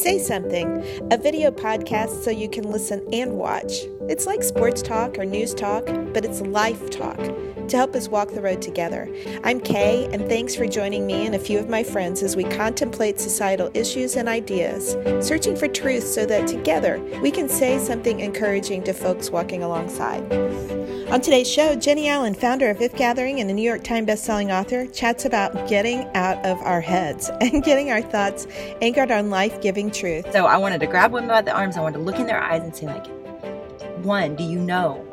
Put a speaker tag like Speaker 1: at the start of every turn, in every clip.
Speaker 1: Say Something, a video podcast so you can listen and watch. It's like sports talk or news talk, but it's life talk to help us walk the road together. I'm Kay, and thanks for joining me and a few of my friends as we contemplate societal issues and ideas, searching for truth so that together we can say something encouraging to folks walking alongside. On today's show, Jennie Allen, founder of If Gathering and a New York Times bestselling author, chats about getting out of our heads and getting our thoughts anchored on life giving truth.
Speaker 2: So I wanted to grab women by the arms. I wanted to look in their eyes and say, like, one, do you know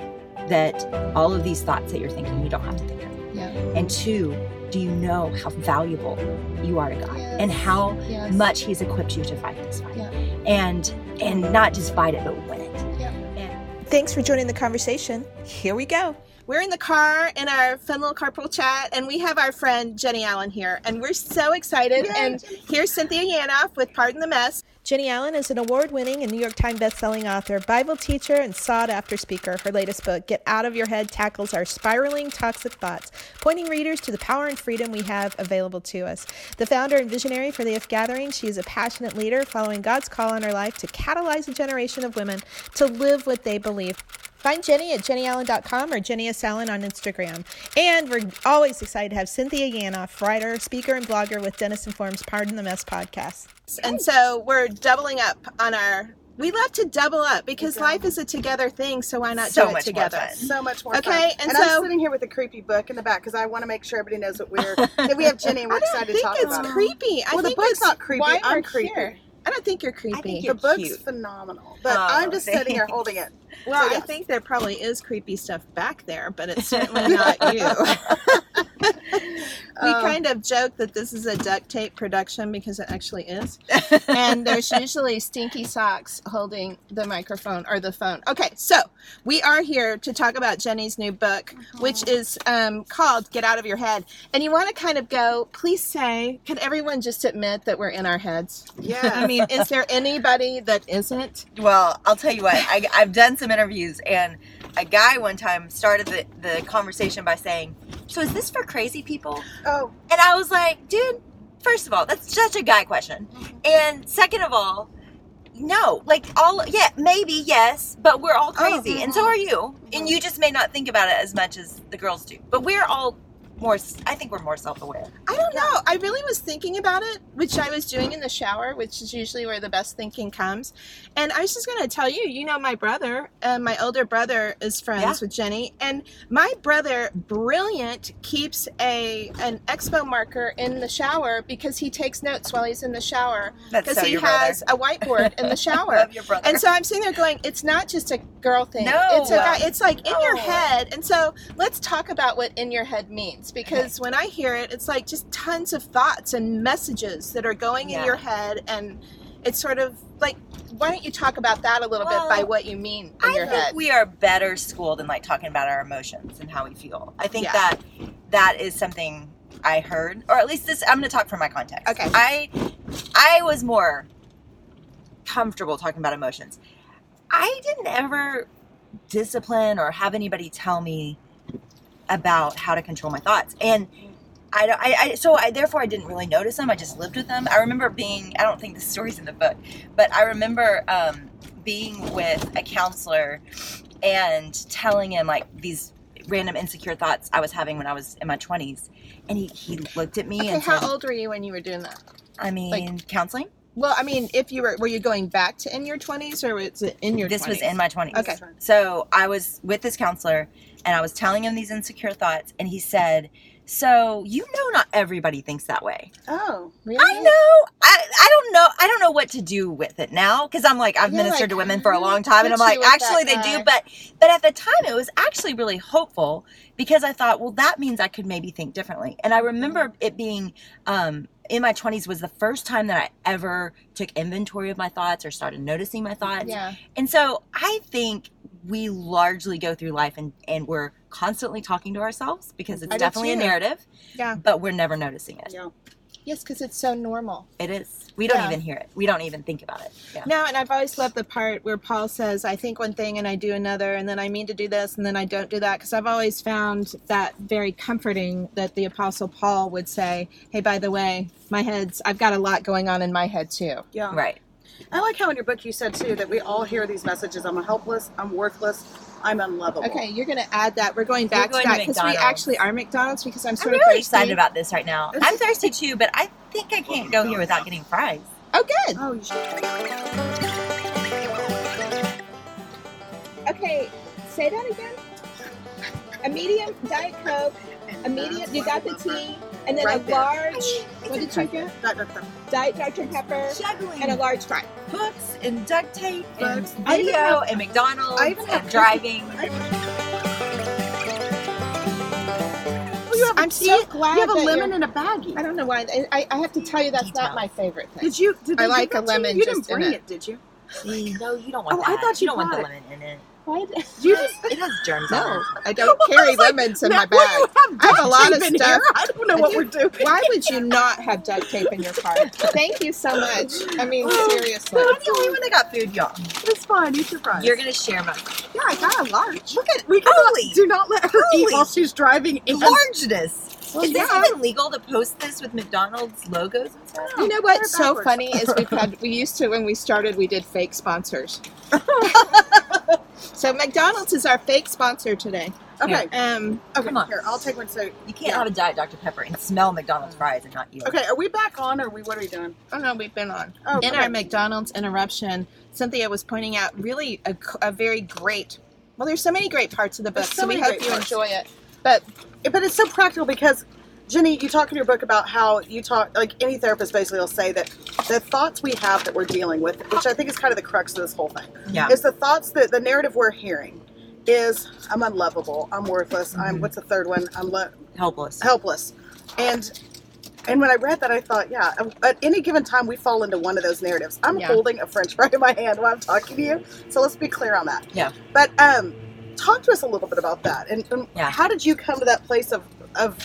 Speaker 2: that all of these thoughts that you're thinking, you don't have to think of?
Speaker 3: Yeah.
Speaker 2: And two, do you know how valuable you are to God
Speaker 3: Yes.
Speaker 2: and how
Speaker 3: Yes.
Speaker 2: much He's equipped you to fight this fight?
Speaker 3: Yeah.
Speaker 2: And and not just fight it, but win it.
Speaker 1: Thanks for joining the conversation. Here we go. We're in the car in our fun little carpool chat, and we have our friend Jennie Allen here, and we're so excited.
Speaker 3: Yay,
Speaker 1: and here's Cynthia Yanof with Pardon the Mess. Jennie Allen is an award-winning and New York Times bestselling author, Bible teacher, and sought-after speaker. Her latest book, Get Out of Your Head, tackles our spiraling toxic thoughts, pointing readers to the power and freedom we have available to us. The founder and visionary for the If Gathering, she is a passionate leader following God's call on her life to catalyze a generation of women to live what they believe. Find Jennie at jennieallen.com or Jennie S. Allen on Instagram. And we're always excited to have Cynthia Yanof, writer, speaker, and blogger with Denison Forum's Pardon the Mess podcast. And so we're doubling up on our. We love to double up because life is a together thing, so why not
Speaker 2: So
Speaker 1: do it
Speaker 2: much more
Speaker 1: together?
Speaker 2: fun.
Speaker 3: So much more
Speaker 1: Okay,
Speaker 3: fun.
Speaker 1: and
Speaker 3: and,
Speaker 1: so-
Speaker 3: I'm sitting here with a creepy book in the back because I want to make sure everybody knows what we're. that we have Jennie and we're
Speaker 1: I don't
Speaker 3: excited
Speaker 1: think
Speaker 3: to talk
Speaker 1: it's
Speaker 3: about it.
Speaker 1: creepy. I
Speaker 3: Well, the book's not creepy.
Speaker 1: why
Speaker 3: I'm creepy.
Speaker 1: here. I don't think you're creepy.
Speaker 2: think
Speaker 3: The
Speaker 2: you're
Speaker 3: book's
Speaker 2: cute.
Speaker 3: phenomenal, but
Speaker 2: Oh,
Speaker 3: I'm just sitting here holding it.
Speaker 1: Well,
Speaker 3: So,
Speaker 1: I think there probably is creepy stuff back there, but it's certainly not you. we
Speaker 3: Um,
Speaker 1: kind of joke that this is a duct tape production because it actually is. and there's usually stinky socks holding the microphone or the phone. Okay, so we are here to talk about Jennie's new book, which is um, called Get Out of Your Head. And you want to kind of go, please say, can everyone just admit that we're in our heads?
Speaker 3: Yeah.
Speaker 1: I mean, is there anybody that isn't?
Speaker 2: Well, I'll tell you what, I, I've done some interviews, and a guy one time started the, the conversation by saying, So is this for crazy people?
Speaker 3: oh,
Speaker 2: And I was like, Dude, first of all, that's such a guy question. Mm-hmm. And second of all, no, like all, yeah, maybe, yes, but we're all oh, crazy, and so mm-hmm. are you. And mm-hmm. you just may not think about it as much as the girls do. But we're all more, I think we're more self aware.
Speaker 1: I don't know. I really was thinking about it, which I was doing in the shower, which is usually where the best thinking comes. And I was just going to tell you, you know, my brother, uh, my older brother is friends
Speaker 2: Yeah.
Speaker 1: with Jenny, and my brother, brilliant, keeps a an expo marker in the shower because he takes notes while he's in the shower because
Speaker 2: so
Speaker 1: he has
Speaker 2: brother.
Speaker 1: a whiteboard in the shower.
Speaker 2: Love your brother.
Speaker 1: And so I'm sitting there going, it's not just a girl thing.
Speaker 2: No.
Speaker 1: It's a guy. It's like in your head. And so let's talk about what in your head means because when I hear it, it's like just tons of thoughts and messages that are going in your head. And it's sort of like, why don't you talk about that a little bit by what you mean in
Speaker 2: I
Speaker 1: your
Speaker 2: think
Speaker 1: head?
Speaker 2: we are better schooled in like talking about our emotions and how we feel. I think
Speaker 1: Yeah.
Speaker 2: that that is something I heard, or at least this. I'm going to talk from my context.
Speaker 1: Okay.
Speaker 2: I I was more comfortable talking about emotions. I didn't ever discipline or have anybody tell me about how to control my thoughts, and I, don't- I, I so I therefore I didn't really notice them. I just lived with them. I remember being. I don't think the story's in the book, but I remember um, being with a counselor and telling him like these random insecure thoughts I was having when I was in my 20s. And he, he looked at me
Speaker 1: Okay,
Speaker 2: and
Speaker 1: how
Speaker 2: said,
Speaker 1: old were you when you were doing that?
Speaker 2: I mean, counseling?
Speaker 1: Well, I mean, if you were, were you going back to in your 20s or was it in your
Speaker 2: This
Speaker 1: 20s?
Speaker 2: was in my 20s.
Speaker 1: Okay.
Speaker 2: So I was with this counselor and I was telling him these insecure thoughts. And he said, So you know, not everybody thinks that way.
Speaker 3: oh,
Speaker 1: Really?
Speaker 2: I know. I, I don't know. I don't know what to do with it now because I'm like I've
Speaker 1: You're
Speaker 2: ministered
Speaker 1: like,
Speaker 2: to women for a long time, and I'm like, actually they
Speaker 1: guy.
Speaker 2: do, but but at the time it was actually really hopeful because I thought, well, that means I could maybe think differently. And I remember it being um, in my 20s was the first time that I ever took inventory of my thoughts or started noticing my thoughts.
Speaker 1: Yeah.
Speaker 2: And so I think we largely go through life and, and we're constantly talking to ourselves because it's
Speaker 1: I
Speaker 2: definitely a narrative,
Speaker 1: Yeah.
Speaker 2: but we're never noticing it.
Speaker 3: yeah.
Speaker 1: Yes, because it's so normal.
Speaker 2: It is. We don't
Speaker 1: Yeah.
Speaker 2: even hear it. We don't even think about it. Yeah.
Speaker 1: No, and I've always loved the part where Paul says, I think one thing and I do another, and then I mean to do this and then I don't do that. Because I've always found that very comforting that the Apostle Paul would say, Hey, by the way, my head's, I've got a lot going on in my head too.
Speaker 3: Yeah.
Speaker 2: Right.
Speaker 3: I like how in your book you said too that we all hear these messages. I'm helpless. I'm worthless. I'm unlovable.
Speaker 1: Okay, you're going to add that. We're going back
Speaker 2: We're
Speaker 1: to that because we actually are McDonald's because I'm
Speaker 2: I'm
Speaker 1: of
Speaker 2: really
Speaker 1: thirsty.
Speaker 2: excited about this right now. I'm thirsty too, but I think I can't go here without getting fries.
Speaker 1: Oh, good.
Speaker 3: Oh, you should.
Speaker 1: Okay, say that again. A medium Diet Coke, medium, you got the tea, and then
Speaker 3: Right
Speaker 1: a
Speaker 3: there.
Speaker 1: large, what did you get?
Speaker 3: Dr. Pepper.
Speaker 1: Diet Dr. Pepper
Speaker 2: Juggling
Speaker 1: and a large fry.
Speaker 2: books and duct tape and
Speaker 3: Books.
Speaker 2: Video
Speaker 3: have-
Speaker 2: and McDonald's
Speaker 3: I even have
Speaker 2: and driving.
Speaker 3: Oh, you
Speaker 1: I'm so glad
Speaker 3: You have a lemon
Speaker 1: you're-
Speaker 3: a baggie.
Speaker 1: I don't know why. I, I- have to tell you that's
Speaker 2: Detail.
Speaker 1: not my favorite thing.
Speaker 3: Did you? Did
Speaker 1: I like a
Speaker 3: you?
Speaker 1: lemon
Speaker 3: You
Speaker 1: just
Speaker 3: didn't
Speaker 1: in
Speaker 3: bring
Speaker 1: it.
Speaker 3: it, did you?
Speaker 2: No, you don't want
Speaker 3: Oh,
Speaker 2: that.
Speaker 3: I thought you
Speaker 2: don't want the lemon in it.
Speaker 1: Why?
Speaker 3: You
Speaker 2: It has germs
Speaker 1: No,
Speaker 2: on it.
Speaker 1: I don't carry
Speaker 3: like,
Speaker 1: lemons in my bag. I have a lot of stuff.
Speaker 3: here? I don't know
Speaker 1: I
Speaker 3: what
Speaker 1: do.
Speaker 3: we're doing.
Speaker 1: Why would you not have duct tape in your car? Thank you so much. I mean, seriously.
Speaker 2: I'm the only one that got food, y'all.
Speaker 3: It's fine. Eat your fries.
Speaker 2: You're gonna share mine.
Speaker 3: yeah, I got a large. Look at we cannot, do not let her eat while she's driving.
Speaker 2: Largeness.
Speaker 3: Well,
Speaker 2: Is this
Speaker 3: yeah.
Speaker 2: even legal to post this with McDonald's logos and stuff?
Speaker 1: You know what's so funny is we've had we used to when we started we did fake sponsors. so McDonald's is our fake sponsor today.
Speaker 3: okay.
Speaker 1: Um,
Speaker 3: Okay.
Speaker 2: Come on.
Speaker 3: Here, I'll take one. So,
Speaker 2: You can't
Speaker 3: Yeah.
Speaker 2: have a diet Dr Pepper and smell McDonald's fries and not eat.
Speaker 3: okay, are we back on, or we? What are we doing?
Speaker 1: oh no, we've been on
Speaker 3: Oh,
Speaker 1: in
Speaker 3: okay.
Speaker 1: our McDonald's interruption. Cynthia was pointing out really a, a very great. Well, there's so many great parts of the book,
Speaker 3: There's so
Speaker 1: so, we hope you
Speaker 3: parts.
Speaker 1: enjoy it. But
Speaker 3: but it's so practical because Jennie, you talk in your book about how you talk like any therapist basically will say that the thoughts we have that we're dealing with, which I think is kind of the crux of this whole thing,
Speaker 2: Yeah.
Speaker 3: is the thoughts that the narrative we're hearing is I'm unlovable, I'm worthless, I'm
Speaker 2: Mhm.
Speaker 3: what's the third one? I'm le-
Speaker 2: Helpless.
Speaker 3: helpless, and and when I read that, I thought, yeah, at any given time we fall into one of those narratives. I'm
Speaker 1: Yeah.
Speaker 3: holding a French fry in my hand while I'm talking to you, so let's be clear on that.
Speaker 2: Yeah.
Speaker 3: But um, talk to us a little bit about that, and, and
Speaker 2: Yeah.
Speaker 3: how did you come to that place of of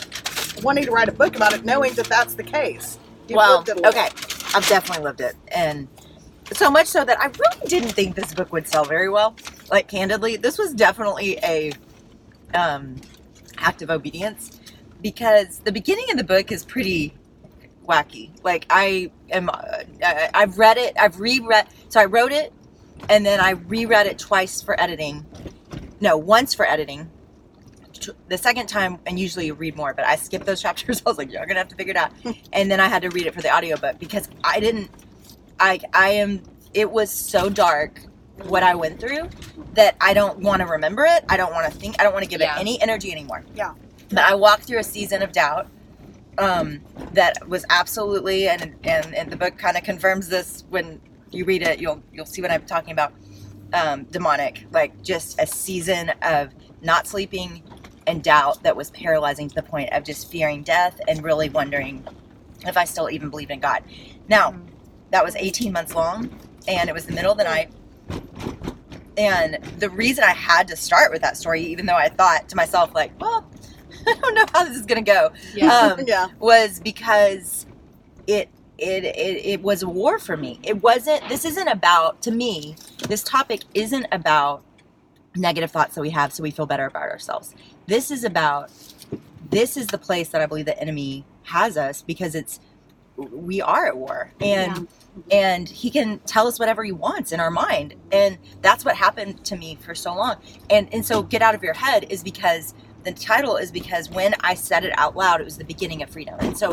Speaker 3: wanting to write a book about it, knowing that that's the case? You've
Speaker 2: well,
Speaker 3: lived it a little.
Speaker 2: okay, I've definitely lived it, and so much so that I really didn't think this book would sell very well. Like candidly, this was definitely a um, act of obedience because the beginning of the book is pretty wacky. Like I am, uh, I, I've read it, I've reread. So I wrote it, and then I reread it twice for editing. No, once for editing. The second time, and usually you read more, but I skipped those chapters. I was like, "You're gonna have to figure it out." and then I had to read it for the audiobook because I didn't. I I am. It was so dark what I went through that I don't want to remember it. I don't want to think. I don't want to give
Speaker 1: Yeah.
Speaker 2: it any energy anymore.
Speaker 3: Yeah.
Speaker 2: But I walked through a season of doubt. Um, that was absolutely, and and, and the book kind of confirms this. When you read it, you'll you'll see what I'm talking about. Um, demonic, like just a season of not sleeping and doubt that was paralyzing to the point of just fearing death and really wondering if I still even believed in God. Now, that was 18 months long, and it was the middle of the night. And the reason I had to start with that story, even though I thought to myself, like, well, I don't know how this is going to go,
Speaker 1: yeah,
Speaker 2: um,
Speaker 3: yeah,
Speaker 2: was because it, it it it was a war for me. It wasn't. This isn't about to me. This topic isn't about negative thoughts that we have so we feel better about ourselves. This is about. This is the place that I believe the enemy has us because it's we are at war. And and he can tell us whatever he wants in our mind. And that's what happened to me for so long. And and so get out of your head is because the title is because when i said it out loud it was the beginning of freedom. And so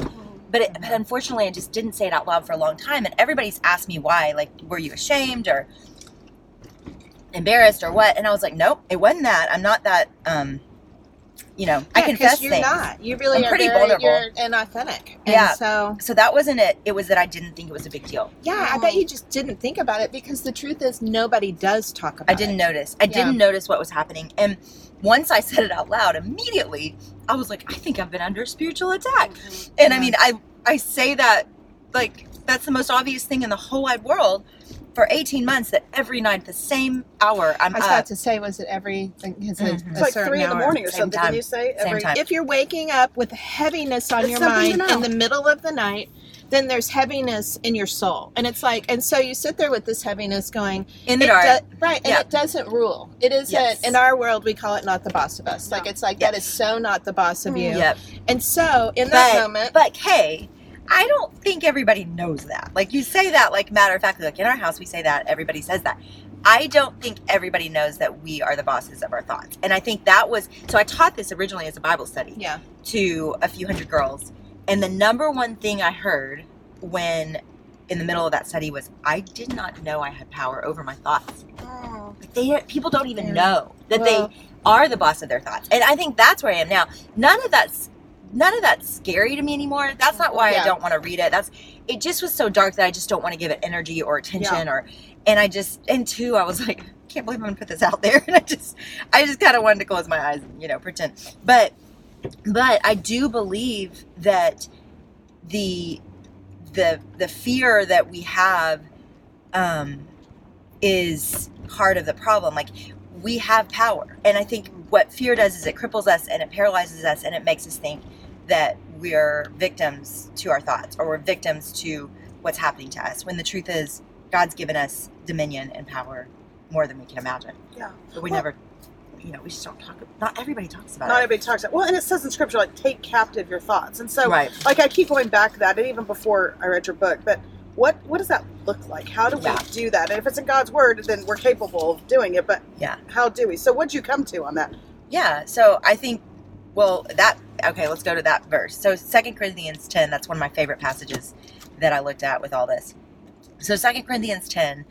Speaker 2: but it, but unfortunately i just didn't say it out loud for a long time. And everybody's asked me why like were you ashamed or embarrassed or what and i was like nope it wasn't that i'm not that um you know i
Speaker 1: Yeah, 'cause
Speaker 2: confess
Speaker 1: you're
Speaker 2: things
Speaker 1: not. You really
Speaker 2: I'm
Speaker 1: are
Speaker 2: pretty
Speaker 1: very,
Speaker 2: vulnerable.
Speaker 1: You're and authentic. And
Speaker 2: Yeah.
Speaker 1: So
Speaker 2: so that wasn't it it was that i didn't think it was a big deal
Speaker 1: yeah, I bet you just didn't think about it because the truth is nobody does talk about it.
Speaker 2: I didn't
Speaker 1: it.
Speaker 2: notice. I didn't notice what was happening. And once I said it out loud, immediately I was like, I think I've been under spiritual attack. And I mean, I I say that like that's the most obvious thing in the whole wide world for 18 months that every night at the same hour I'm
Speaker 1: I was
Speaker 2: up.
Speaker 1: about to say, was it every? Is it
Speaker 2: Mhm.
Speaker 1: a
Speaker 3: It's like three in the morning or something.
Speaker 2: time.
Speaker 3: Did you say
Speaker 2: Same
Speaker 3: every?
Speaker 2: time.
Speaker 1: If you're waking up with heaviness on
Speaker 3: It's
Speaker 1: your
Speaker 3: something to
Speaker 1: mind
Speaker 3: know.
Speaker 1: in the middle of the night, then there's heaviness in your soul, and it's like, and so you sit there with this heaviness going,
Speaker 2: in the dark.
Speaker 1: do- right? And
Speaker 2: Yeah.
Speaker 1: it doesn't rule. It isn't
Speaker 2: Yes.
Speaker 1: in our world. We call it not the boss of us. Like it's like that
Speaker 2: Yes.
Speaker 1: is so not the boss of you.
Speaker 2: Yep.
Speaker 1: And so in that
Speaker 2: But
Speaker 1: moment,
Speaker 2: but Kay, I don't think everybody knows that. Like you say that, like matter of fact, like in our house we say that. Everybody says that. I don't think everybody knows that we are the bosses of our thoughts. And I think that was so I taught this originally as a Bible study
Speaker 1: Yeah.
Speaker 2: to a few hundred girls. And the number one thing I heard when in the middle of that study was I did not know I had power over my thoughts. Oh. Like they people don't even know that
Speaker 1: Well-
Speaker 2: they are the boss of their thoughts. And I think that's where I am now. None of that's none of that's scary to me anymore. That's not why
Speaker 1: Yeah.
Speaker 2: I don't want to read it. That's it just was so dark that I just don't want to give it energy or attention or and I just and two I was like can't believe I'm going to put this out there and I just I just kind of wanted to close my eyes and you know pretend. But but I do believe that the the the fear that we have um is part of the problem like we have power and i think what fear does is it cripples us and it paralyzes us and it makes us think that we're victims to our thoughts or we're victims to what's happening to us when the truth is god's given us dominion and power more than we can imagine
Speaker 3: Yeah.
Speaker 2: but we
Speaker 3: Well-
Speaker 2: never you know we just don't talk not everybody talks about
Speaker 3: Not
Speaker 2: it
Speaker 3: everybody talks about. It. Well, and it says in scripture like take captive your thoughts, and so
Speaker 2: right
Speaker 3: like I keep going back to that, and even before I read your book, but what what does that look like? How do we
Speaker 2: Yeah.
Speaker 3: do that? And if it's in God's word, then we're capable of doing it. But
Speaker 2: Yeah.
Speaker 3: how do we? So what'd you come to on that?
Speaker 2: Yeah, so I think well that okay, let's go to that verse. So Second Corinthians 10, that's one of my favorite passages that I looked at with all this. So Second Corinthians 10,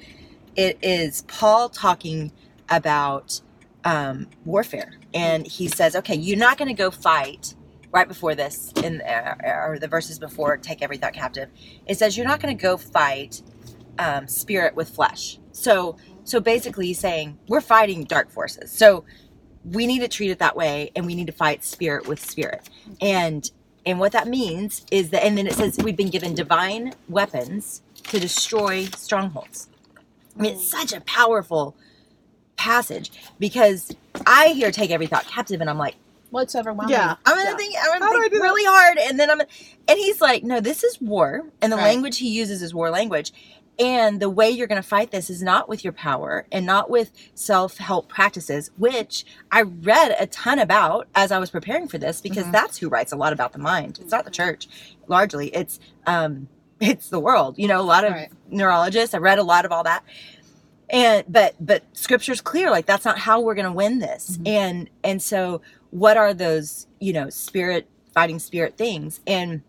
Speaker 2: it is Paul talking about um, warfare, and he says, "Okay, you're not going to go fight." Right before this, in uh, or the verses before, take every thought captive. It says you're not going to go fight um, spirit with flesh. So, so basically, he's saying we're fighting dark forces. So, we need to treat it that way and we need to fight spirit with spirit and and what that means is that and then it says we've been given divine weapons to destroy strongholds i mean it's such a powerful passage because i hear take every thought captive and i'm like
Speaker 1: Well, it's overwhelming.
Speaker 3: Yeah.
Speaker 2: i'm gonna
Speaker 3: Yeah.
Speaker 2: think i'm
Speaker 3: How
Speaker 2: gonna
Speaker 3: do I
Speaker 2: think
Speaker 3: do that?
Speaker 2: really hard and then i'm and he's like no this is war and the
Speaker 1: Right.
Speaker 2: language he uses is war language and the way you're going to fight this is not with your power and not with self help practices, which I read a ton about as I was preparing for this because
Speaker 1: Mhm.
Speaker 2: that's who writes a lot about the mind. It's not the church, largely. It's um, it's the world. You know, a lot of
Speaker 1: Right.
Speaker 2: neurologists. I read a lot of all that, and but but Scripture's clear. Like that's not how we're going to win this.
Speaker 1: Mhm.
Speaker 2: And and so what are those? You know, spirit fighting spirit things and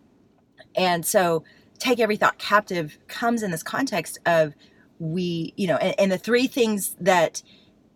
Speaker 2: and so take every thought captive comes in this context of we you know and, and the three things that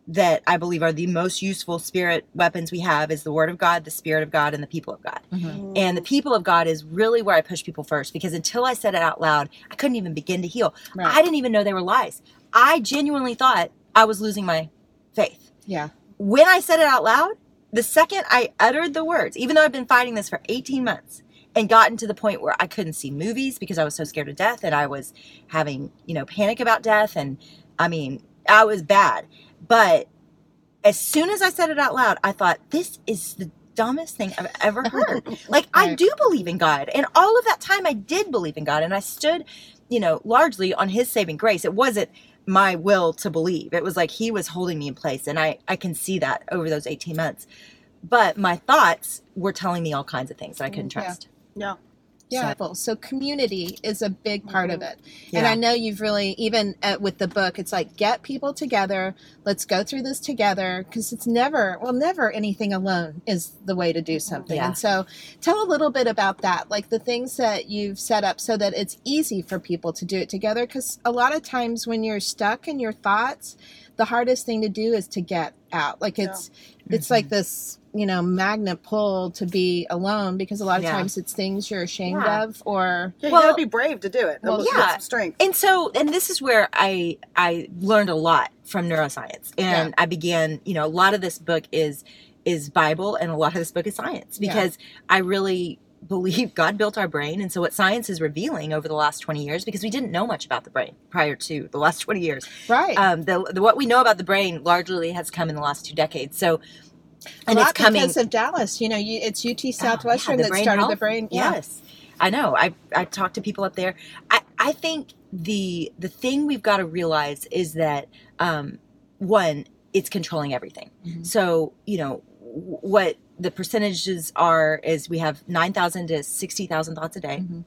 Speaker 2: that i believe are the most useful spirit weapons we have is the word of god the spirit of god and the people of god
Speaker 1: Mhm.
Speaker 2: and the people of god is really where i push people first because until i said it out loud i couldn't even begin to heal
Speaker 1: Right.
Speaker 2: i didn't even know they were lies i genuinely thought i was losing my faith
Speaker 1: yeah.
Speaker 2: when I said it out loud, the second I uttered the words, even though I've been fighting this for 18 months and gotten to the point where I couldn't see movies because I was so scared of death and I was having, you know, panic about death. And I mean, I was bad. But as soon as I said it out loud, I thought, this is the dumbest thing I've ever heard. like, I do believe in God. And all of that time, I did believe in God. And I stood, you know, largely on His saving grace. It wasn't my will to believe. It was like He was holding me in place. And I, I can see that over those 18 months. But my thoughts were telling me all kinds of things that I couldn't
Speaker 1: mm,
Speaker 2: trust.
Speaker 3: Yeah.
Speaker 1: Yeah. So community is a big part of mm-hmm. it. And I know you've really, even at, with the book, it's like get people together. Let's go through this together because it's never, well, never anything alone is the way to do something.
Speaker 2: Yeah.
Speaker 1: And so tell a little bit about that, like the things that you've set up so that it's easy for people to do it together. Because a lot of times when you're stuck in your thoughts, the hardest thing to do is to get out. Like it's, it's like mm-hmm. this, you know, magnet pull to be alone because a lot of
Speaker 2: Yeah.
Speaker 1: times it's things you're ashamed
Speaker 2: Yeah.
Speaker 1: of or
Speaker 3: Yeah, you
Speaker 2: Well-
Speaker 3: gotta be brave to do it.
Speaker 1: Well,
Speaker 3: Well,
Speaker 2: yeah.
Speaker 3: some strength.
Speaker 2: and so and this is where i i learned a lot from neuroscience and i began you know a lot of this book is is bible and a lot of this book is science
Speaker 1: Yeah.
Speaker 2: because i really believe god built our brain and so what science is revealing over the last 20 years because we didn't know much about the brain prior to the last 20 years
Speaker 1: right.
Speaker 2: um the, the what we know about the brain largely has come in the last two decades so and it's coming
Speaker 1: because of Dallas. You know, you, it's UT
Speaker 2: Oh, yeah,
Speaker 1: Southwestern that started the brain. Yeah.
Speaker 2: Yes, I know. I I talked to people up there. I I think the the thing we've got to realize is that um, one, it's controlling everything.
Speaker 1: Mhm.
Speaker 2: So you know what the percentages are is we have nine thousand to sixty thousand thoughts a day.
Speaker 1: Mhm.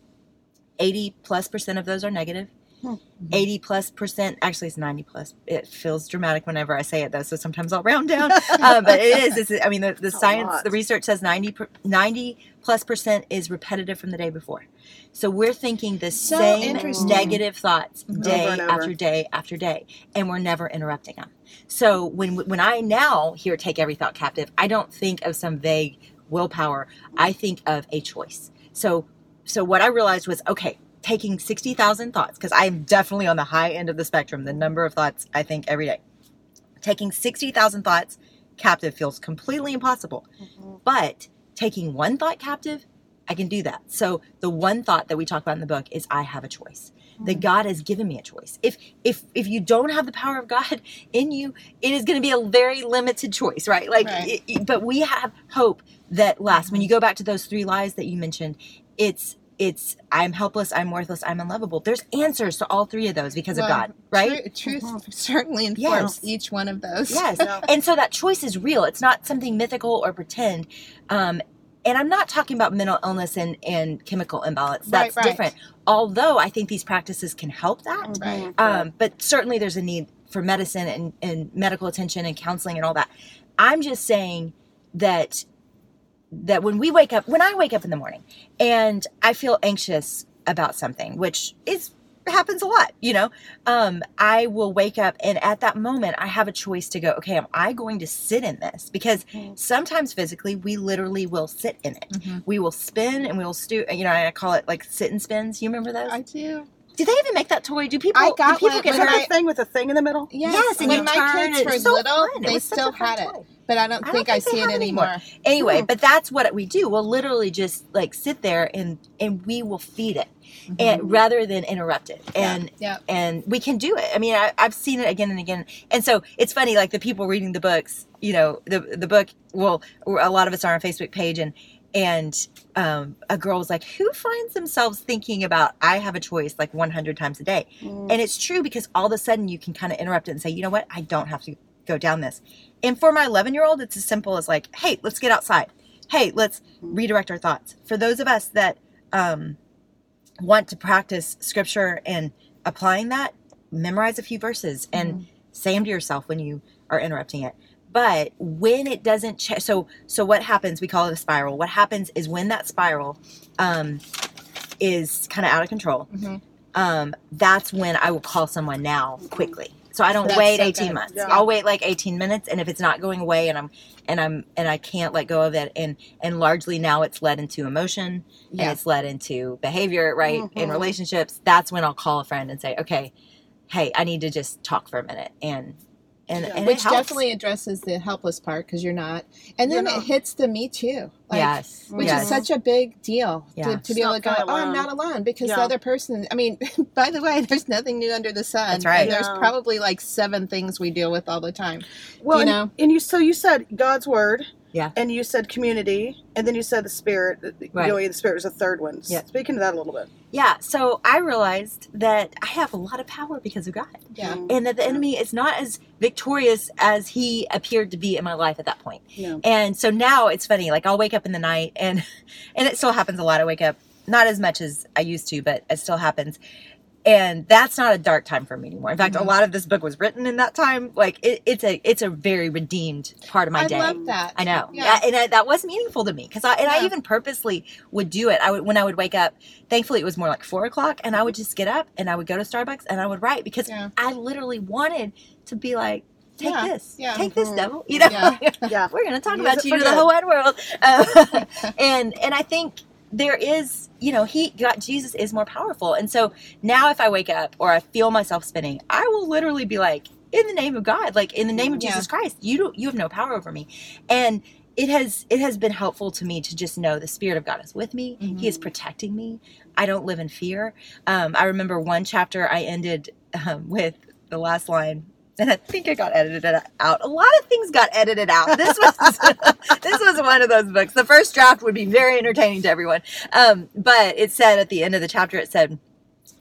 Speaker 2: 80 plus percent of those are negative.
Speaker 3: Hmm.
Speaker 2: 80 plus percent, actually, it's 90 plus. It feels dramatic whenever I say it, though. So sometimes I'll round down. um, but it is. It's, I mean, the, the science, the research says 90, per, 90 plus percent is repetitive from the day before. So we're thinking the
Speaker 1: So
Speaker 2: same negative thoughts day
Speaker 3: Over over.
Speaker 2: after day after day, and we're never interrupting them. So when when I now hear take every thought captive, I don't think of some vague willpower. I think of a choice. So so what I realized was okay, taking 60,000 thoughts cuz I'm definitely on the high end of the spectrum, the number of thoughts I think every day. Taking 60,000 thoughts captive feels completely impossible. Mm-hmm. But taking one thought captive, I can do that. So the one thought that we talk about in the book is I have a choice. That mm-hmm. God has given me a choice. If if if you don't have the power of God in you, it is going to be a very limited choice, right? Like,
Speaker 1: Right.
Speaker 2: it- it- but we have hope that lasts. When mm-hmm. you go back to those three lies that you mentioned, it's it's I'm helpless, I'm worthless, I'm unlovable. There's answers to all three of those because of God, right?
Speaker 1: Tru- truth certainly informs
Speaker 2: Yes.
Speaker 1: each one of those.
Speaker 2: Yes.
Speaker 3: Yeah.
Speaker 2: And so that choice is real. It's not something mythical or pretend. Um, and I'm not talking about mental illness and, and chemical imbalance.
Speaker 1: Right,
Speaker 2: That's
Speaker 1: right.
Speaker 2: different. Although I think these practices can help that.
Speaker 1: Right.
Speaker 2: Um, but certainly there's a need for medicine and, and medical attention and counseling and all that. I'm just saying that that when we wake up when I wake up in the morning and I feel anxious about something, which is happens a lot, you know, um, I will wake up and at that moment I have a choice to go, okay, am I going to sit in this? Because
Speaker 3: Mhm.
Speaker 2: sometimes physically we literally will sit in it.
Speaker 1: Mhm.
Speaker 2: We will spin and we will stew, you know, I call it like sit and spins. You remember those?
Speaker 1: I do.
Speaker 2: Did they even make that toy? Do people?
Speaker 1: I got
Speaker 2: do people
Speaker 1: one
Speaker 2: get
Speaker 3: that
Speaker 2: hurt?
Speaker 3: Thing with a thing in the middle?
Speaker 1: Yes,
Speaker 2: Yes, and
Speaker 1: when
Speaker 2: you
Speaker 1: my
Speaker 2: turn,
Speaker 1: kids were
Speaker 2: so
Speaker 1: little,
Speaker 2: fun.
Speaker 1: They
Speaker 2: was such a
Speaker 1: still
Speaker 2: fun
Speaker 1: had it,
Speaker 2: toy.
Speaker 1: But I don't
Speaker 2: I don't
Speaker 1: think I see it
Speaker 2: anymore.
Speaker 1: anymore.
Speaker 2: Anyway, but that's what we do. We'll literally just like sit there and and we will feed it, and rather than interrupt it. And
Speaker 1: Yeah.
Speaker 2: and we can do it. I mean, I, I've seen it again and again. And so it's funny, like the people reading the books, you know, the the book. Well, a lot of us are on Facebook page, and and um, a girl was like, "Who finds themselves thinking about I have a choice like 100 times a day?"
Speaker 3: Mm.
Speaker 2: And it's true because all of a sudden you can kind of interrupt it and say, "You know what? I don't have to go down this." And for my 11 year old, it's as simple as like, "Hey, let's get outside. Hey, let's redirect our thoughts." For those of us that um, want to practice scripture and applying that, memorize a few verses and say them to yourself when you are interrupting it. But when it doesn't, ch- so so what happens? We call it a spiral. What happens is when that spiral um, is kind of out of control.
Speaker 1: Mhm.
Speaker 2: Um, that's when I will call someone now quickly. So I don't
Speaker 1: That's
Speaker 2: wait
Speaker 1: so
Speaker 2: 18
Speaker 1: good.
Speaker 2: months.
Speaker 3: Yeah.
Speaker 2: I'll wait like 18 minutes and if it's not going away and I'm and I'm and I can't let go of it and and largely now it's led into emotion and it's led into behavior, right? In
Speaker 3: Mhm.
Speaker 2: relationships, that's when I'll call a friend and say, "Okay, hey, I need to just talk for a minute." And and,
Speaker 3: Yeah.
Speaker 2: and
Speaker 1: Which
Speaker 2: it
Speaker 1: definitely addresses the helpless part because you're not. And then
Speaker 3: You're
Speaker 1: it
Speaker 3: not.
Speaker 1: hits the me too. Like,
Speaker 2: yes,
Speaker 1: Which
Speaker 2: yes.
Speaker 1: is such a big deal
Speaker 2: Yeah.
Speaker 1: to, to be able to go, oh,
Speaker 3: feeling
Speaker 1: I'm not
Speaker 3: alone."
Speaker 1: alone because the other person, I mean, by the way, there's nothing new under the sun.
Speaker 2: That's right.
Speaker 1: And there's
Speaker 3: Yeah.
Speaker 1: probably like seven things we deal with all the time.
Speaker 3: Well,
Speaker 1: you
Speaker 3: and,
Speaker 1: know?
Speaker 3: and you so you said God's word,
Speaker 2: Yeah.
Speaker 3: and you said community, and then you said the spirit.
Speaker 2: Right.
Speaker 3: Really, the spirit was a third one.
Speaker 2: Yeah.
Speaker 3: Speaking to that a little bit.
Speaker 2: yeah. So I realized that I have a lot of power because of God.
Speaker 1: Yeah.
Speaker 3: Mm.
Speaker 2: and that the enemy is not as victorious as he appeared to be in my life at that point.
Speaker 3: Yeah.
Speaker 2: And so now it's funny, like I'll wake up in the night and and it still happens a lot. I wake up not as much as I used to, but it still happens. And that's not a dark time for me anymore. In fact,
Speaker 1: Mhm.
Speaker 2: a lot of this book was written in that time. Like it, it's a it's a very redeemed part of my
Speaker 1: I
Speaker 2: day.
Speaker 1: I love that.
Speaker 2: I know,
Speaker 1: Yeah.
Speaker 2: yeah, and I, that was meaningful to me because I and I even purposely would do it. I would when I would wake up. Thankfully, it was more like four o'clock, and I would just get up and I would go to Starbucks and I would write because
Speaker 1: Yeah.
Speaker 2: I literally wanted to be like, take
Speaker 1: Yeah,
Speaker 2: this,
Speaker 1: yeah.
Speaker 2: take this,
Speaker 3: Mhm.
Speaker 2: devil. You know,
Speaker 1: Yeah.
Speaker 3: Yeah.
Speaker 2: we're gonna talk
Speaker 3: Use
Speaker 2: about you to the whole wide world. Uh, and and I think there is, you know, he got Jesus is more powerful. And so now if I wake up or I feel myself spinning, I will literally be like, in the name of God, like in the name of
Speaker 1: Yeah.
Speaker 2: Jesus Christ, you don't you have no power over me. And it has it has been helpful to me to just know the spirit of God is with me. He is protecting me. I don't live in fear. Um, I remember one chapter I ended um, with the last line and I think it got edited out. A lot of things got edited out. This was this was one of those books. The first draft would be very entertaining to everyone, um, but it said at the end of the chapter, it said,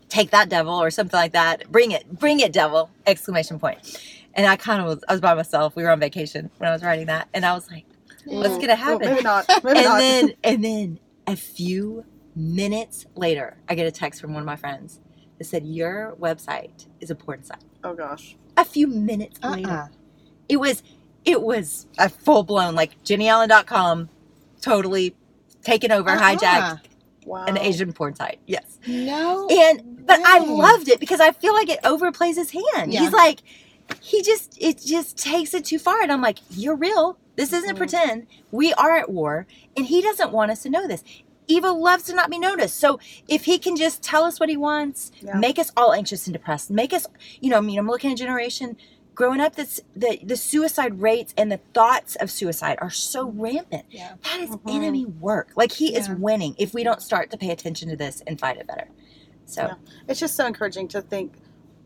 Speaker 2: "Take that, devil," or something like that. Bring it, bring it, devil! Exclamation point. And I kind of was. I was by myself. We were on vacation when I was writing that, and I was like, "What's
Speaker 3: Mm.
Speaker 2: gonna
Speaker 3: Oh,
Speaker 2: happen?"
Speaker 3: maybe not. Maybe
Speaker 2: and
Speaker 3: not.
Speaker 2: then and then a few Minutes later, I get a text from one of my friends that said, Your website is a porn site.
Speaker 3: Oh gosh.
Speaker 2: A few minutes
Speaker 1: Uh-uh.
Speaker 2: later. It was it was a full blown like JennieAllen.com totally taken over,
Speaker 1: Uh-uh.
Speaker 2: hijacked
Speaker 3: Wow.
Speaker 2: an Asian porn site. Yes.
Speaker 1: No.
Speaker 2: And but I loved it because I feel like it overplays his hand.
Speaker 1: Yeah.
Speaker 2: He's like he just it just takes it too far and I'm like, You're real. This isn't
Speaker 3: Mhm.
Speaker 2: pretend. We are at war and he doesn't want us to know this. Evil loves to not be noticed. So if he can just tell us what he wants,
Speaker 3: Yeah.
Speaker 2: make us all anxious and depressed, make us, you know, I mean, I'm looking at a generation growing up that's the the suicide rates and the thoughts of suicide are so rampant.
Speaker 1: Yeah.
Speaker 2: That is
Speaker 3: Mhm.
Speaker 2: enemy work. Like he is winning if we don't start to pay attention to this and fight it better. So
Speaker 3: Yeah. It's just so encouraging to think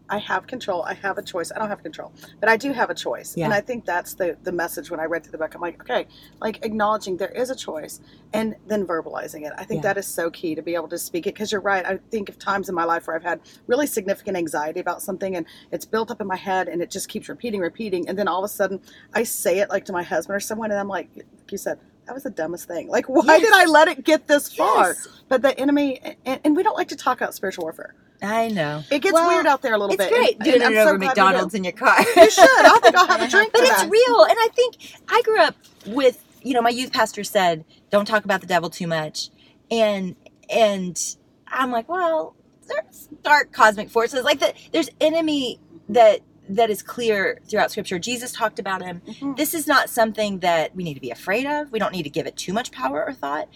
Speaker 3: I have control. I have a choice. I don't have control, but I do have a choice.
Speaker 2: Yeah.
Speaker 3: And I think that's the the message when I read through the book. I'm like, okay, like acknowledging there is a choice and then verbalizing it. I think
Speaker 2: Yeah.
Speaker 3: that is so key to be able to speak it because you're right. I think of times in my life where I've had really significant anxiety about something and it's built up in my head and it just keeps repeating, repeating, and then all of a sudden I say it like to my husband or someone, and I'm like, like you said. That was the dumbest thing. Like, why
Speaker 2: Yes.
Speaker 3: did I let it get this far?
Speaker 2: Yes.
Speaker 3: But the enemy, and, and we don't like to talk about spiritual warfare.
Speaker 2: I know.
Speaker 3: It gets
Speaker 1: Well,
Speaker 3: weird out there a little
Speaker 2: It's
Speaker 3: bit.
Speaker 2: great
Speaker 3: and-
Speaker 2: doing it
Speaker 3: I'm so
Speaker 2: over McDonald's
Speaker 3: do.
Speaker 2: in your car.
Speaker 3: You should. I think I'll have a drink
Speaker 2: but it's
Speaker 3: that.
Speaker 2: real and i think i grew up with you know my youth pastor said don't talk about the devil too much and and i'm like well there's dark cosmic forces like that there's enemy that that is clear throughout scripture jesus talked about him
Speaker 3: Mhm.
Speaker 2: this is not something that we need to be afraid of we don't need to give it too much power or thought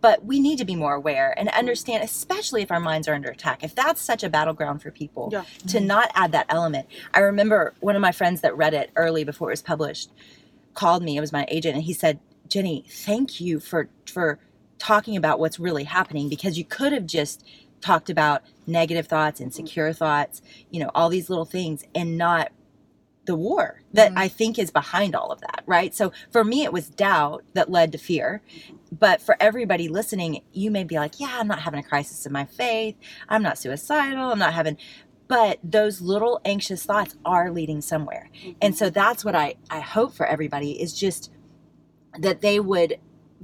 Speaker 2: but we need to be more aware and understand especially if our minds are under attack if that's such a battleground for people
Speaker 3: Yeah.
Speaker 2: to mm-hmm. not add that element. I remember one of my friends that read it early before it was published called me it was my agent and he said jennie thank you for for talking about what's really happening because you could have just talked about negative thoughts insecure mm-hmm. thoughts you know all these little things and not the war that
Speaker 1: Mhm.
Speaker 2: i think is behind all of that right? So for me it was doubt that led to fear. But for everybody listening you may be like yeah i'm not having a crisis in my faith. I'm not suicidal. I'm not having but those little anxious thoughts are leading somewhere. And so that's what i i hope for everybody is just that they would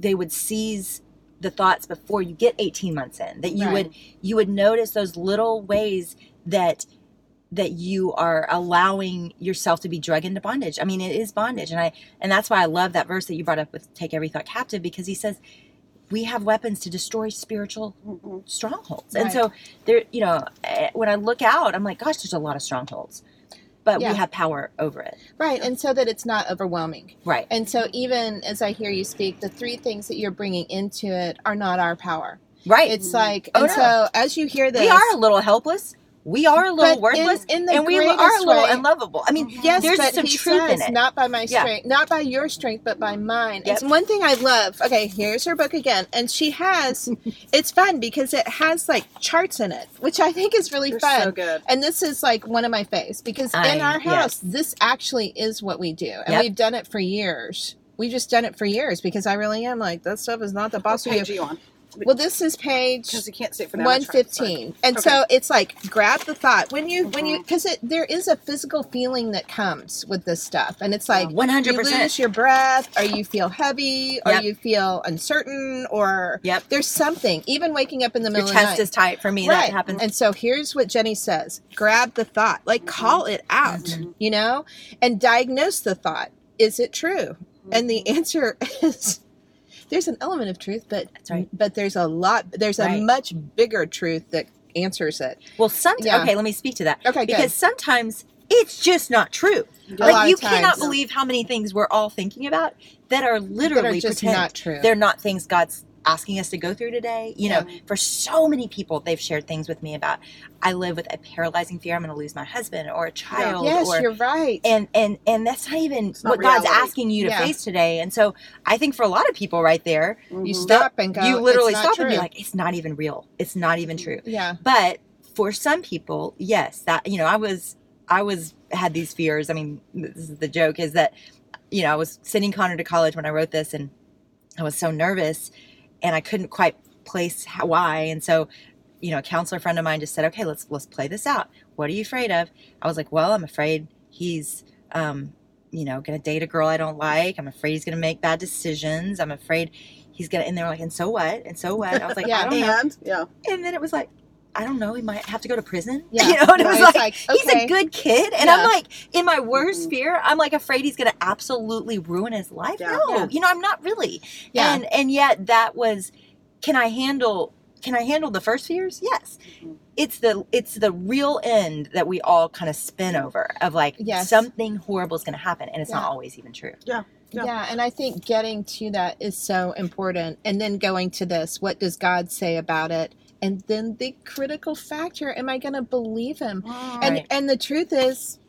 Speaker 2: they would seize the thoughts before you get 18 months in that you
Speaker 1: Right.
Speaker 2: would you would notice those little ways that that you are allowing yourself to be drug into bondage. I mean, it is bondage, and I and that's why I love that verse that you brought up with "Take every thought captive" because he says we have weapons to destroy spiritual
Speaker 3: Mhm.
Speaker 2: strongholds, and so there, you know, eh, when I look out, I'm like, gosh, there's a lot of strongholds, but
Speaker 1: Yeah.
Speaker 2: we have power over it,
Speaker 1: Right. And so that it's not overwhelming.
Speaker 2: right?
Speaker 1: And so even as I hear you speak, the three things that you're bringing into it are not our power.
Speaker 2: Right.
Speaker 1: It's like,
Speaker 2: Oh,
Speaker 1: and
Speaker 2: no.
Speaker 1: so as you hear this,
Speaker 2: we are a little helpless. We are a little
Speaker 1: But
Speaker 2: worthless,
Speaker 1: in the
Speaker 2: and we are a little
Speaker 1: way-
Speaker 2: unlovable. I mean, mm-hmm.
Speaker 1: Yes,
Speaker 2: there's
Speaker 1: but
Speaker 2: some truth
Speaker 1: says,
Speaker 2: in it.
Speaker 1: not by my
Speaker 2: Yeah.
Speaker 1: strength, not by your strength, but by mine.
Speaker 2: Yep.
Speaker 1: And one thing I love. Okay, here's her book again, and she has. it's fun because it has like charts in it, which I think is really
Speaker 3: They're
Speaker 1: fun.
Speaker 3: so good.
Speaker 1: And this is like one of my faves because in our house,
Speaker 2: yes.
Speaker 1: this actually is what we do, and
Speaker 2: Yep.
Speaker 1: we've done it for years. We've just done it for years because I really am like that stuff is not the boss of
Speaker 3: page
Speaker 1: you
Speaker 3: on?
Speaker 1: Well, this is page
Speaker 3: Because you can't see it from now. I'm
Speaker 1: one fifteen, and
Speaker 3: Okay.
Speaker 1: so it's like grab the thought when you when you
Speaker 3: Mhm.
Speaker 1: because it there is a physical feeling that comes with this stuff, and it's like
Speaker 2: One hundred
Speaker 1: you lose your breath, or you feel heavy, or
Speaker 2: Yep.
Speaker 1: you feel uncertain, or
Speaker 2: Yep.
Speaker 1: there's something. Even waking up in the
Speaker 2: Your
Speaker 1: middle of the
Speaker 2: chest is tight for me.
Speaker 1: Right.
Speaker 2: That happens.
Speaker 1: And so here's what Jennie says grab the thought, like call it out,
Speaker 2: Mhm.
Speaker 1: you know, and diagnose the thought. Is it true? And the answer is there's an element of truth, but
Speaker 2: That's right.
Speaker 1: but there's a lot, there's a much bigger truth that answers it.
Speaker 2: Well, some
Speaker 1: Yeah.
Speaker 2: okay. Let me speak to that
Speaker 1: Okay,
Speaker 2: because
Speaker 1: good.
Speaker 2: sometimes it's just not true.
Speaker 1: A
Speaker 2: Like you cannot
Speaker 1: times.
Speaker 2: believe how many things we're all thinking about that are
Speaker 1: That
Speaker 2: literally
Speaker 1: are just
Speaker 2: pretend.
Speaker 1: not true.
Speaker 2: They're not things God's asking us to go through today. You know, for so many people, they've shared things with me about I live with a paralyzing fear I'm going to lose my husband or a child.
Speaker 1: yes,
Speaker 2: or,
Speaker 1: you're right.
Speaker 2: and and and that's not even what God's asking you to
Speaker 1: Yeah.
Speaker 2: face today. And so I think for a lot of people right there,
Speaker 1: you
Speaker 3: Mhm.
Speaker 1: stop and go.
Speaker 2: you literally
Speaker 1: "It's not
Speaker 2: stop and be like, it's not even real. It's not even true.
Speaker 1: yeah,
Speaker 2: But for some people, yes, that you know, I was I was had these fears. I mean, this is the joke is that you know, I was sending Connor to college when I wrote this and I was so nervous and I couldn't quite place how, why. And so, you know, a counselor friend of mine just said, "Okay, let's let's play this out. What are you afraid of?" I was like, "Well, I'm afraid he's um, you know, to date a girl I don't like. I'm afraid he's to make bad decisions. I'm afraid he's gonna and they were like and so what and so what I was like
Speaker 1: Yeah.
Speaker 2: Know
Speaker 3: and yeah,
Speaker 2: and then it was like I don't know he might have to go to prison
Speaker 1: Yeah.
Speaker 2: you know and it was
Speaker 1: Right.
Speaker 2: like,
Speaker 1: It's like,
Speaker 2: he's a good kid and
Speaker 1: Yeah.
Speaker 2: I'm like in my worst
Speaker 3: Mhm.
Speaker 2: fear I'm like afraid he's gonna absolutely ruin his life
Speaker 3: Yeah.
Speaker 2: no
Speaker 1: Yeah.
Speaker 2: you know I'm not really
Speaker 1: Yeah.
Speaker 2: and and yet that was can I handle can I handle the first fears yes
Speaker 3: Mhm.
Speaker 2: it's the it's the real end that we all kind of spin over of like
Speaker 1: Yes.
Speaker 2: something horrible is going to happen and it's not always even true
Speaker 3: Yeah.
Speaker 1: Yeah. and I think getting to that is so important. And then going to this, what does God say about it? And then the critical factor, am I going to believe him? And and the truth is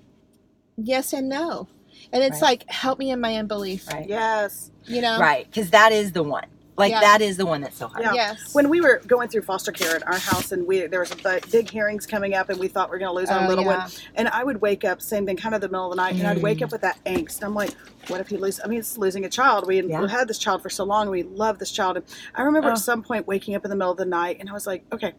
Speaker 1: yes and no. And it's
Speaker 2: Right.
Speaker 1: like help me in my unbelief,
Speaker 2: right
Speaker 3: yes.
Speaker 1: you know?
Speaker 2: right because that is the one like
Speaker 1: Yeah.
Speaker 2: that is the one that's so hard
Speaker 3: Yeah.
Speaker 1: Yes.
Speaker 3: When we were going through foster care at our house, and we there was a bu- big hearings coming up, and we thought we are going to lose our
Speaker 1: Oh,
Speaker 3: little
Speaker 1: yeah.
Speaker 3: one, and I would wake up same thing, kind of the middle of the night, and I'd wake
Speaker 2: Mm.
Speaker 3: up with that angst. I'm like, what if he loses? I mean, it's losing a child. We had,
Speaker 2: Yeah.
Speaker 3: had this child for so long, we love this child, and I remember
Speaker 2: Oh.
Speaker 3: at some point waking up in the middle of the night, and I was like, okay,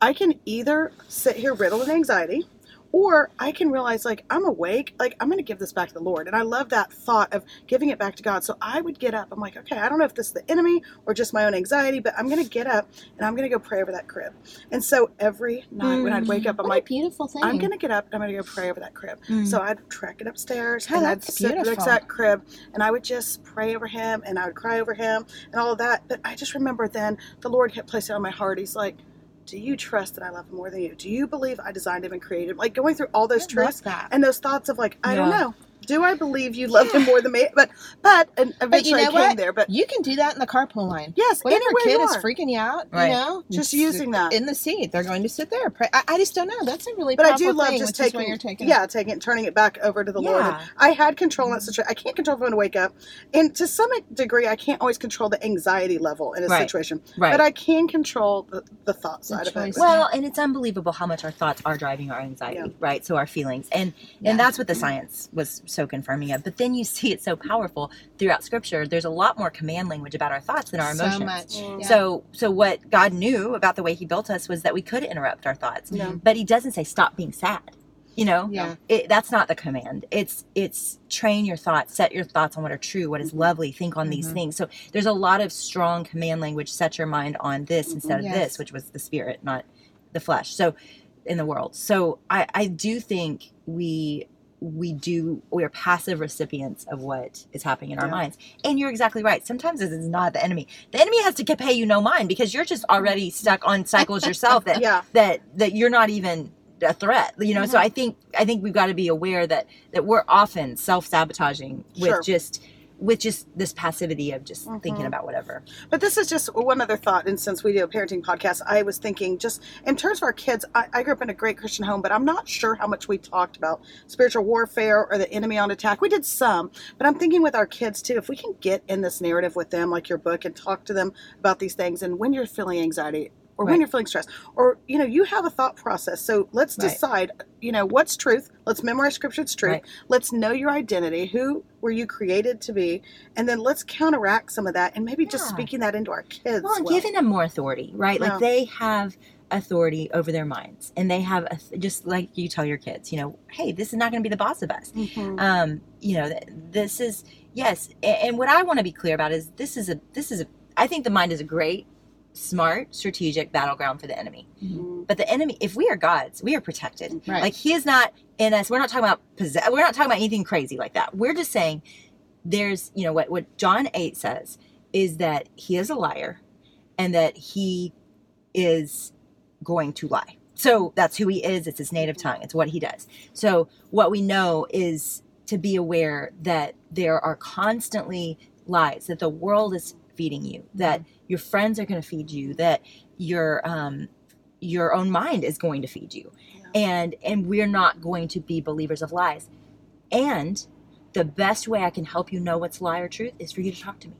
Speaker 3: I can either sit here riddled with anxiety. Or I can realize, like, I'm awake, like, I'm going to give this back to the Lord. And I love that thought of giving it back to God. So I would get up. I'm like, okay, I don't know if this is the enemy or just my own anxiety, but I'm going to get up and I'm going to go pray over that crib. And so every night when I'd wake up, I'm
Speaker 1: what
Speaker 3: like,
Speaker 1: beautiful thing.
Speaker 3: I'm going to get up and I'm going to go pray over that crib.
Speaker 2: Mm.
Speaker 3: So I'd track it upstairs
Speaker 1: Oh,
Speaker 3: and I'd sit next to that crib and I would just pray over him and I would cry over him and all of that. But I just remember then the Lord kept placing it on my heart. He's like, do you trust that I love him more than you? Do you believe I designed him and created him? Like going through all those
Speaker 1: I
Speaker 3: truths and those thoughts of like, I don't know. Do I believe you love him more than me? But but and eventually
Speaker 1: know
Speaker 3: I came
Speaker 1: what?
Speaker 3: there. But
Speaker 1: You can do that in the carpool line.
Speaker 3: yes,
Speaker 1: Whatever
Speaker 3: anywhere
Speaker 1: kid
Speaker 3: you
Speaker 1: is freaking you out,
Speaker 2: Right.
Speaker 1: you know,
Speaker 3: Just using that.
Speaker 1: in the seat. They're going to sit there. Pray. I, I just don't know. That's a really
Speaker 3: But I do love
Speaker 1: thing,
Speaker 3: just
Speaker 1: which is what
Speaker 3: taking,
Speaker 1: you're taking.
Speaker 3: yeah, taking, it, turning it back over to the Lord. I had control in that situation. I can't control when I'm going to wake up, and to some degree, I can't always control the anxiety level in a
Speaker 2: Right.
Speaker 3: situation.
Speaker 2: right
Speaker 3: But I can control the, the thought
Speaker 1: The
Speaker 3: side of it.
Speaker 2: well and it's unbelievable how much our thoughts are driving our anxiety
Speaker 3: Yeah.
Speaker 2: right so our feelings and
Speaker 1: Yeah.
Speaker 2: and that's what the mm-hmm. science was so confirming of but then you see it so powerful throughout scripture there's a lot more command language about our thoughts than our emotions
Speaker 1: So much.
Speaker 3: Mm.
Speaker 1: Yeah.
Speaker 2: So, so what God knew about the way He built us was that we could interrupt our thoughts,
Speaker 3: Yeah.
Speaker 2: but He doesn't say stop being sad. You know,
Speaker 1: Yeah.
Speaker 2: it, that's not the command. It's it's train your thoughts, set your thoughts on what are true, what is lovely. Think on these
Speaker 1: Mhm.
Speaker 2: things. So there's a lot of strong command language. Set your mind on this instead of
Speaker 1: Yes.
Speaker 2: this, which was the spirit, not the flesh. So in the world. So I I do think we we do we are passive recipients of what is happening in our minds and you're exactly right sometimes it is not the enemy the enemy has to pay you no mind because you're just already stuck on cycles yourself that
Speaker 3: Yeah.
Speaker 2: that that you're not even a threat you know so
Speaker 3: Mm-hmm.
Speaker 2: i think i think we've got to be aware that that we're often self-sabotaging with
Speaker 3: Sure.
Speaker 2: just with just this passivity of just thinking
Speaker 3: Mhm.
Speaker 2: about whatever
Speaker 3: But this is just one other thought. And since we do a parenting podcast, I was thinking just in terms of our kids, I, I grew up in a great Christian home, but I'm not sure how much we talked about spiritual warfare or the enemy on attack. We did some, but I'm thinking with our kids too, if we can get in this narrative with them, like your book, and talk to them about these things. And when you're feeling anxiety, or when you're feeling stressed, or you know, you have a thought process. So let's
Speaker 2: Right.
Speaker 3: decide, you know, what's truth. Let's memorize scripture's truth.
Speaker 2: Right.
Speaker 3: Let's know your identity. Who were you created to be? And then let's counteract some of that and maybe just speaking that into our kids.
Speaker 2: well,
Speaker 3: well.
Speaker 2: giving them more authority right
Speaker 3: Yeah.
Speaker 2: like they have authority over their minds and they have a, just like you tell your kids you know hey this is not going to be the boss of us
Speaker 3: Mhm.
Speaker 2: um you know th- this is yes and what i want to be clear about is this is a this is a i think the mind is a great smart strategic battleground for the enemy.
Speaker 3: Mhm.
Speaker 2: but the enemy if we are gods we are protected.
Speaker 1: Right.
Speaker 2: like he is not in us. We're not talking about possess we're not talking about anything crazy like that. We're just saying there's you know what what john 8 says is that he is a liar and that he is going to lie. So that's who he is. It's his native tongue. It's what he does. So what we know is to be aware that there are constantly lies that the world is feeding you that your friends are going to feed you that your um your own mind is going to feed you. And and we're not going to be believers of lies. And the best way i can help you know what's lie or truth is for you to talk to me.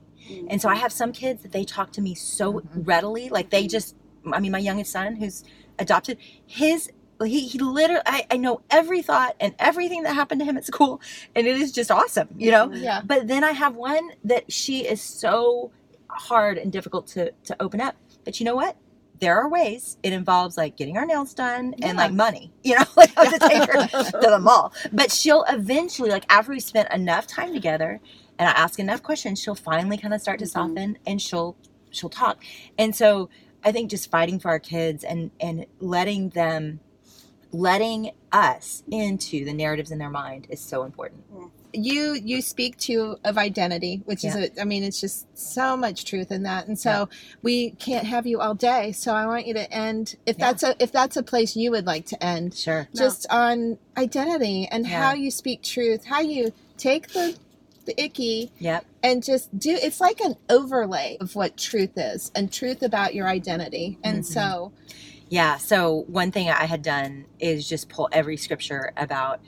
Speaker 2: And so i have some kids that they talk to me so
Speaker 1: Mhm.
Speaker 2: readily like they just i mean my youngest son who's adopted his he, he literally I, I know every thought and everything that happened to him at school and it is just awesome you know?
Speaker 1: Yeah.
Speaker 2: but then I have one that she is so hard and difficult to to open up. But you know what? There are ways. It involves like getting our nails done and like money. You know, like I have to take her to the mall. But she'll eventually, like after we spent enough time together and I ask enough questions, she'll finally kind of start to
Speaker 3: Mhm.
Speaker 2: soften and she'll she'll talk. And so I think just fighting for our kids and and letting them letting us into the narratives in their mind is so important.
Speaker 1: You you speak to of identity which is
Speaker 2: Yeah.
Speaker 1: a, i mean it's just so much truth in that and so we can't have you all day so i want you to end if
Speaker 2: Yeah.
Speaker 1: that's a if that's a place you would like to end
Speaker 2: Sure.
Speaker 3: No.
Speaker 1: just on identity and
Speaker 2: Yeah.
Speaker 1: how you speak truth how you take the the icky
Speaker 2: Yep.
Speaker 1: and just do it's like an overlay of what truth is and truth about your identity and
Speaker 2: Mhm.
Speaker 1: so
Speaker 2: Yeah. So one thing I had done is just pull every scripture about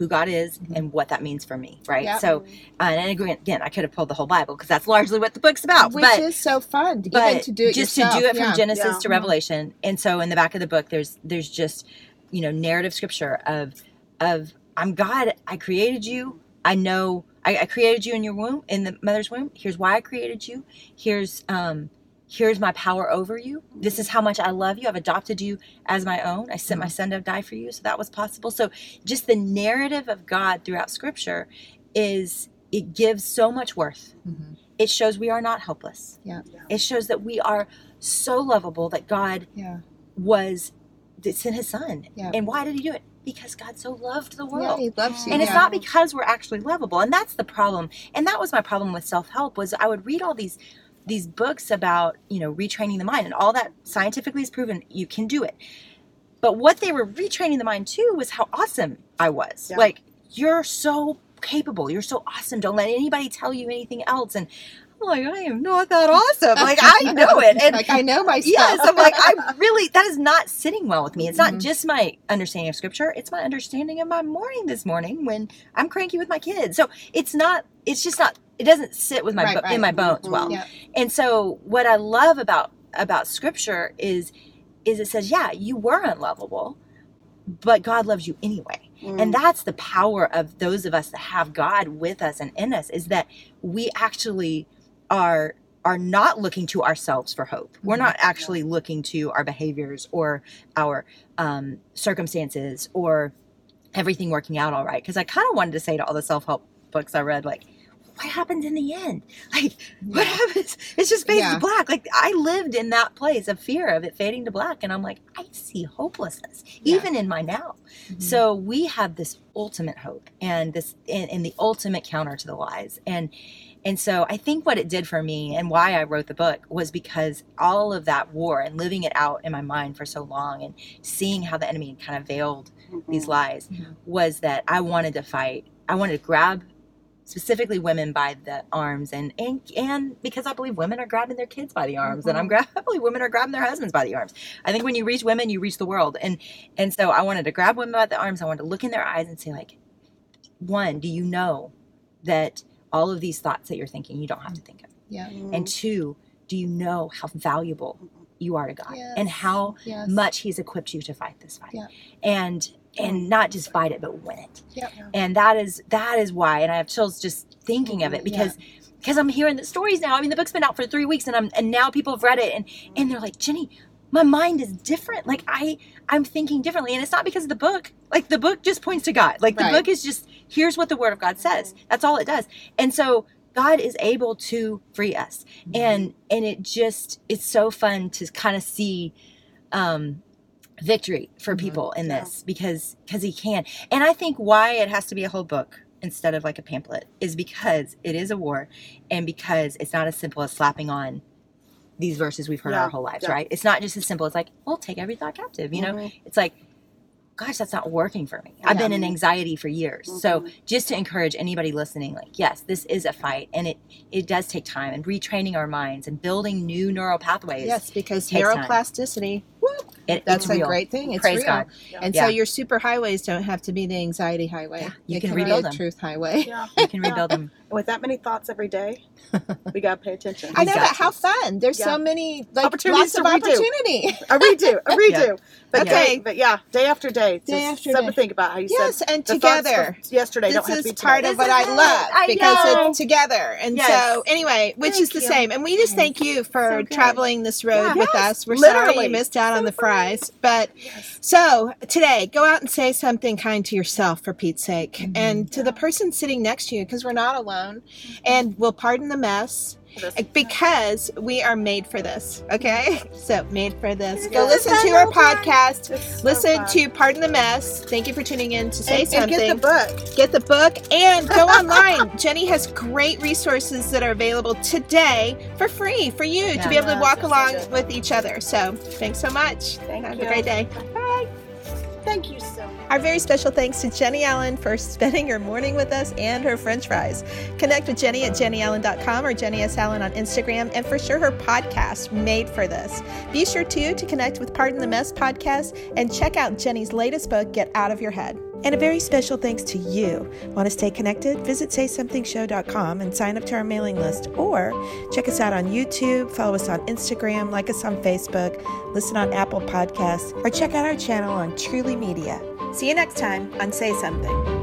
Speaker 2: who God is
Speaker 3: Mm-hmm.
Speaker 2: and what that means for me, right?
Speaker 1: Yep.
Speaker 2: So, uh, and again, again, I could have pulled the whole Bible because that's largely what the book's about.
Speaker 1: which
Speaker 2: but
Speaker 1: is so fun to,
Speaker 2: but
Speaker 1: to do it
Speaker 2: just
Speaker 1: yourself.
Speaker 2: to do it from
Speaker 1: yeah.
Speaker 2: Genesis
Speaker 3: Yeah.
Speaker 2: to Revelation. And so in the back of the book, there's there's just you know narrative scripture of of I'm God. I created you. I know I, I created you in your womb, in the mother's womb. Here's why I created you. Here's um here's my power over you. This is how much I love you. I've adopted you as my own. I sent my son to die for you, so that was possible. So just the narrative of God throughout Scripture is it gives so much worth
Speaker 1: Mhm.
Speaker 2: it shows we are not helpless.
Speaker 1: Yeah.
Speaker 3: Yeah.
Speaker 2: It shows that we are so lovable that God
Speaker 1: yeah
Speaker 2: was that sent his son.
Speaker 1: Yeah.
Speaker 2: And why did he do it? Because God so loved the world.
Speaker 1: yeah he loves you
Speaker 2: and it's not because we're actually lovable. And that's the problem. And that was my problem with self-help was I would read all these these books about, you know, retraining the mind and all that scientifically is proven you can do it. But what they were retraining the mind to was how awesome I was.
Speaker 3: Yeah.
Speaker 2: Like, you're so capable. You're so awesome. Don't let anybody tell you anything else. And I'm like, I am not that awesome. Like, I know it. And
Speaker 1: like i know myself
Speaker 2: yes, I'm like, I really, that is not sitting well with me. It's not
Speaker 1: Mhm.
Speaker 2: just my understanding of scripture, it's my understanding of my morning this morning when I'm cranky with my kids. So it's not, it's just not, it doesn't sit with my,
Speaker 1: Right,
Speaker 2: bo-
Speaker 1: right.
Speaker 2: in my bones
Speaker 3: Mhm.
Speaker 2: well.
Speaker 1: Yeah.
Speaker 2: And so what I love about, about scripture is, is it says, yeah, you were unlovable, but God loves you anyway.
Speaker 3: Mm.
Speaker 2: And that's the power of those of us that have God with us and in us is that we actually are are not looking to ourselves for hope. We're
Speaker 1: Mhm.
Speaker 2: not actually looking to our behaviors or our um, circumstances or everything working out all right. Because I kind of wanted to say to all the self help books I read, like, what happens in the end? Like, what happens? It's just fades
Speaker 1: Yeah.
Speaker 2: to black. Like, I lived in that place of fear of it fading to black. And I'm like, I see hopelessness,
Speaker 1: Yeah.
Speaker 2: even in my now.
Speaker 1: Mhm.
Speaker 2: So we have this ultimate hope and this and, and the ultimate counter to the lies. And and so I think what it did for me and why I wrote the book was because all of that war and living it out in my mind for so long and seeing how the enemy kind of veiled
Speaker 3: Mhm.
Speaker 2: these lies
Speaker 1: Mhm.
Speaker 2: was that I wanted to fight. I wanted to grab specifically women by the arms and and, and because I believe women are grabbing their kids by the arms and I'm gra- I believe women are grabbing their husbands by the arms. I think when you reach women, you reach the world. And and so I wanted to grab women by the arms. I wanted to look in their eyes and say like, one, do you know that all of these thoughts that you're thinking you don't have to think of?
Speaker 1: yeah
Speaker 3: Mm.
Speaker 2: And two, do you know how valuable you are to God and how
Speaker 1: yes
Speaker 2: much He's equipped you to fight this fight?
Speaker 1: Yeah.
Speaker 2: And and not just fight it, but win it.
Speaker 1: Yep.
Speaker 2: And that is that is why. And I have chills just thinking of it because because I'm hearing the stories now. I mean, the book's been out for three weeks, and I'm and now people have read it, and and they're like, Jennie, my mind is different. Like I I'm thinking differently, and it's not because of the book. Like the book just points to God. Like the
Speaker 1: Right.
Speaker 2: book is just here's what the Word of God says. That's all it does. And so God is able to free us, and and it just it's so fun to kind of see. um victory for
Speaker 1: Mhm.
Speaker 2: people in
Speaker 3: Yeah.
Speaker 2: this because because he can and i think why it has to be a whole book instead of like a pamphlet is because it is a war and because it's not as simple as slapping on these verses we've heard
Speaker 3: Yeah,
Speaker 2: our whole lives
Speaker 3: yeah.
Speaker 2: right it's not just as simple as like we'll take every thought captive you know
Speaker 3: Mhm.
Speaker 2: it's like gosh that's not working for me i've been in anxiety for years so
Speaker 3: Mhm.
Speaker 2: just to encourage anybody listening like yes this is a fight and it it does take time and retraining our minds and building new neural pathways
Speaker 1: yes because
Speaker 2: neuroplasticity time.
Speaker 1: Neuroplasticity
Speaker 2: it,
Speaker 1: that's
Speaker 2: it's
Speaker 1: a
Speaker 2: real.
Speaker 1: great thing it's
Speaker 2: praise
Speaker 1: real
Speaker 2: god
Speaker 1: and
Speaker 2: Yeah.
Speaker 1: so your super highways don't have to be the anxiety highway
Speaker 2: Yeah, you
Speaker 1: They
Speaker 2: can
Speaker 1: be
Speaker 2: rebuild
Speaker 1: a
Speaker 2: them.
Speaker 1: truth highway
Speaker 3: Yeah.
Speaker 2: you can rebuild them
Speaker 3: With that many thoughts every day, we gotta pay attention.
Speaker 1: I know,
Speaker 2: got
Speaker 1: but how fun! There's
Speaker 3: Yeah.
Speaker 1: so many like
Speaker 3: Opportunities
Speaker 1: lots of
Speaker 3: to redo.
Speaker 1: opportunity.
Speaker 3: A redo, a redo. But
Speaker 1: Okay.
Speaker 3: day, but yeah, day after day.
Speaker 1: Day
Speaker 3: Just
Speaker 1: after
Speaker 3: something
Speaker 1: day.
Speaker 3: to think about how you
Speaker 1: yes,
Speaker 3: said
Speaker 1: and together.
Speaker 3: from yesterday don't
Speaker 1: This
Speaker 3: have to be
Speaker 1: part of what I love because it's together. And so, anyway, which is the same. And we just thank you for traveling this road with us. We're sorry
Speaker 3: literally.
Speaker 1: you missed out out on the fries. But so today, go out and say something kind to yourself for Pete's sake, mm-hmm. and to the person sitting next to you, because we're not alone, mm-hmm. and we'll pardon the mess. Because we are made for this, okay? So, made for this. Go listen to our podcast.
Speaker 3: So
Speaker 1: Listen
Speaker 3: fun.
Speaker 1: to Pardon the Mess. Thank you for tuning in to say
Speaker 3: and,
Speaker 1: something.
Speaker 3: and get the book.
Speaker 1: Get the book and go online. Jennie has great resources that are available today for free for you to be able to walk
Speaker 3: so
Speaker 1: along with each other. So, thanks so much.
Speaker 3: Thank
Speaker 1: Have
Speaker 3: you.
Speaker 1: a great day. Bye.
Speaker 3: Thank you so much.
Speaker 1: Our very special thanks to Jennie Allen for spending her morning with us and her french fries. Connect with Jennie at jennieallen.com or Jennie S. Allen on Instagram and for sure her podcast, Made for This. Be sure too to connect with Pardon the Mess podcast and check out Jennie's latest book, Get Out of Your Head. And a very special thanks to you. Want to stay connected? Visit saysomething.show.com and sign up to our mailing list or check us out on YouTube, follow us on Instagram, like us on Facebook, listen on Apple Podcasts, or check out our channel on Truly Media. See you next time on Say Something.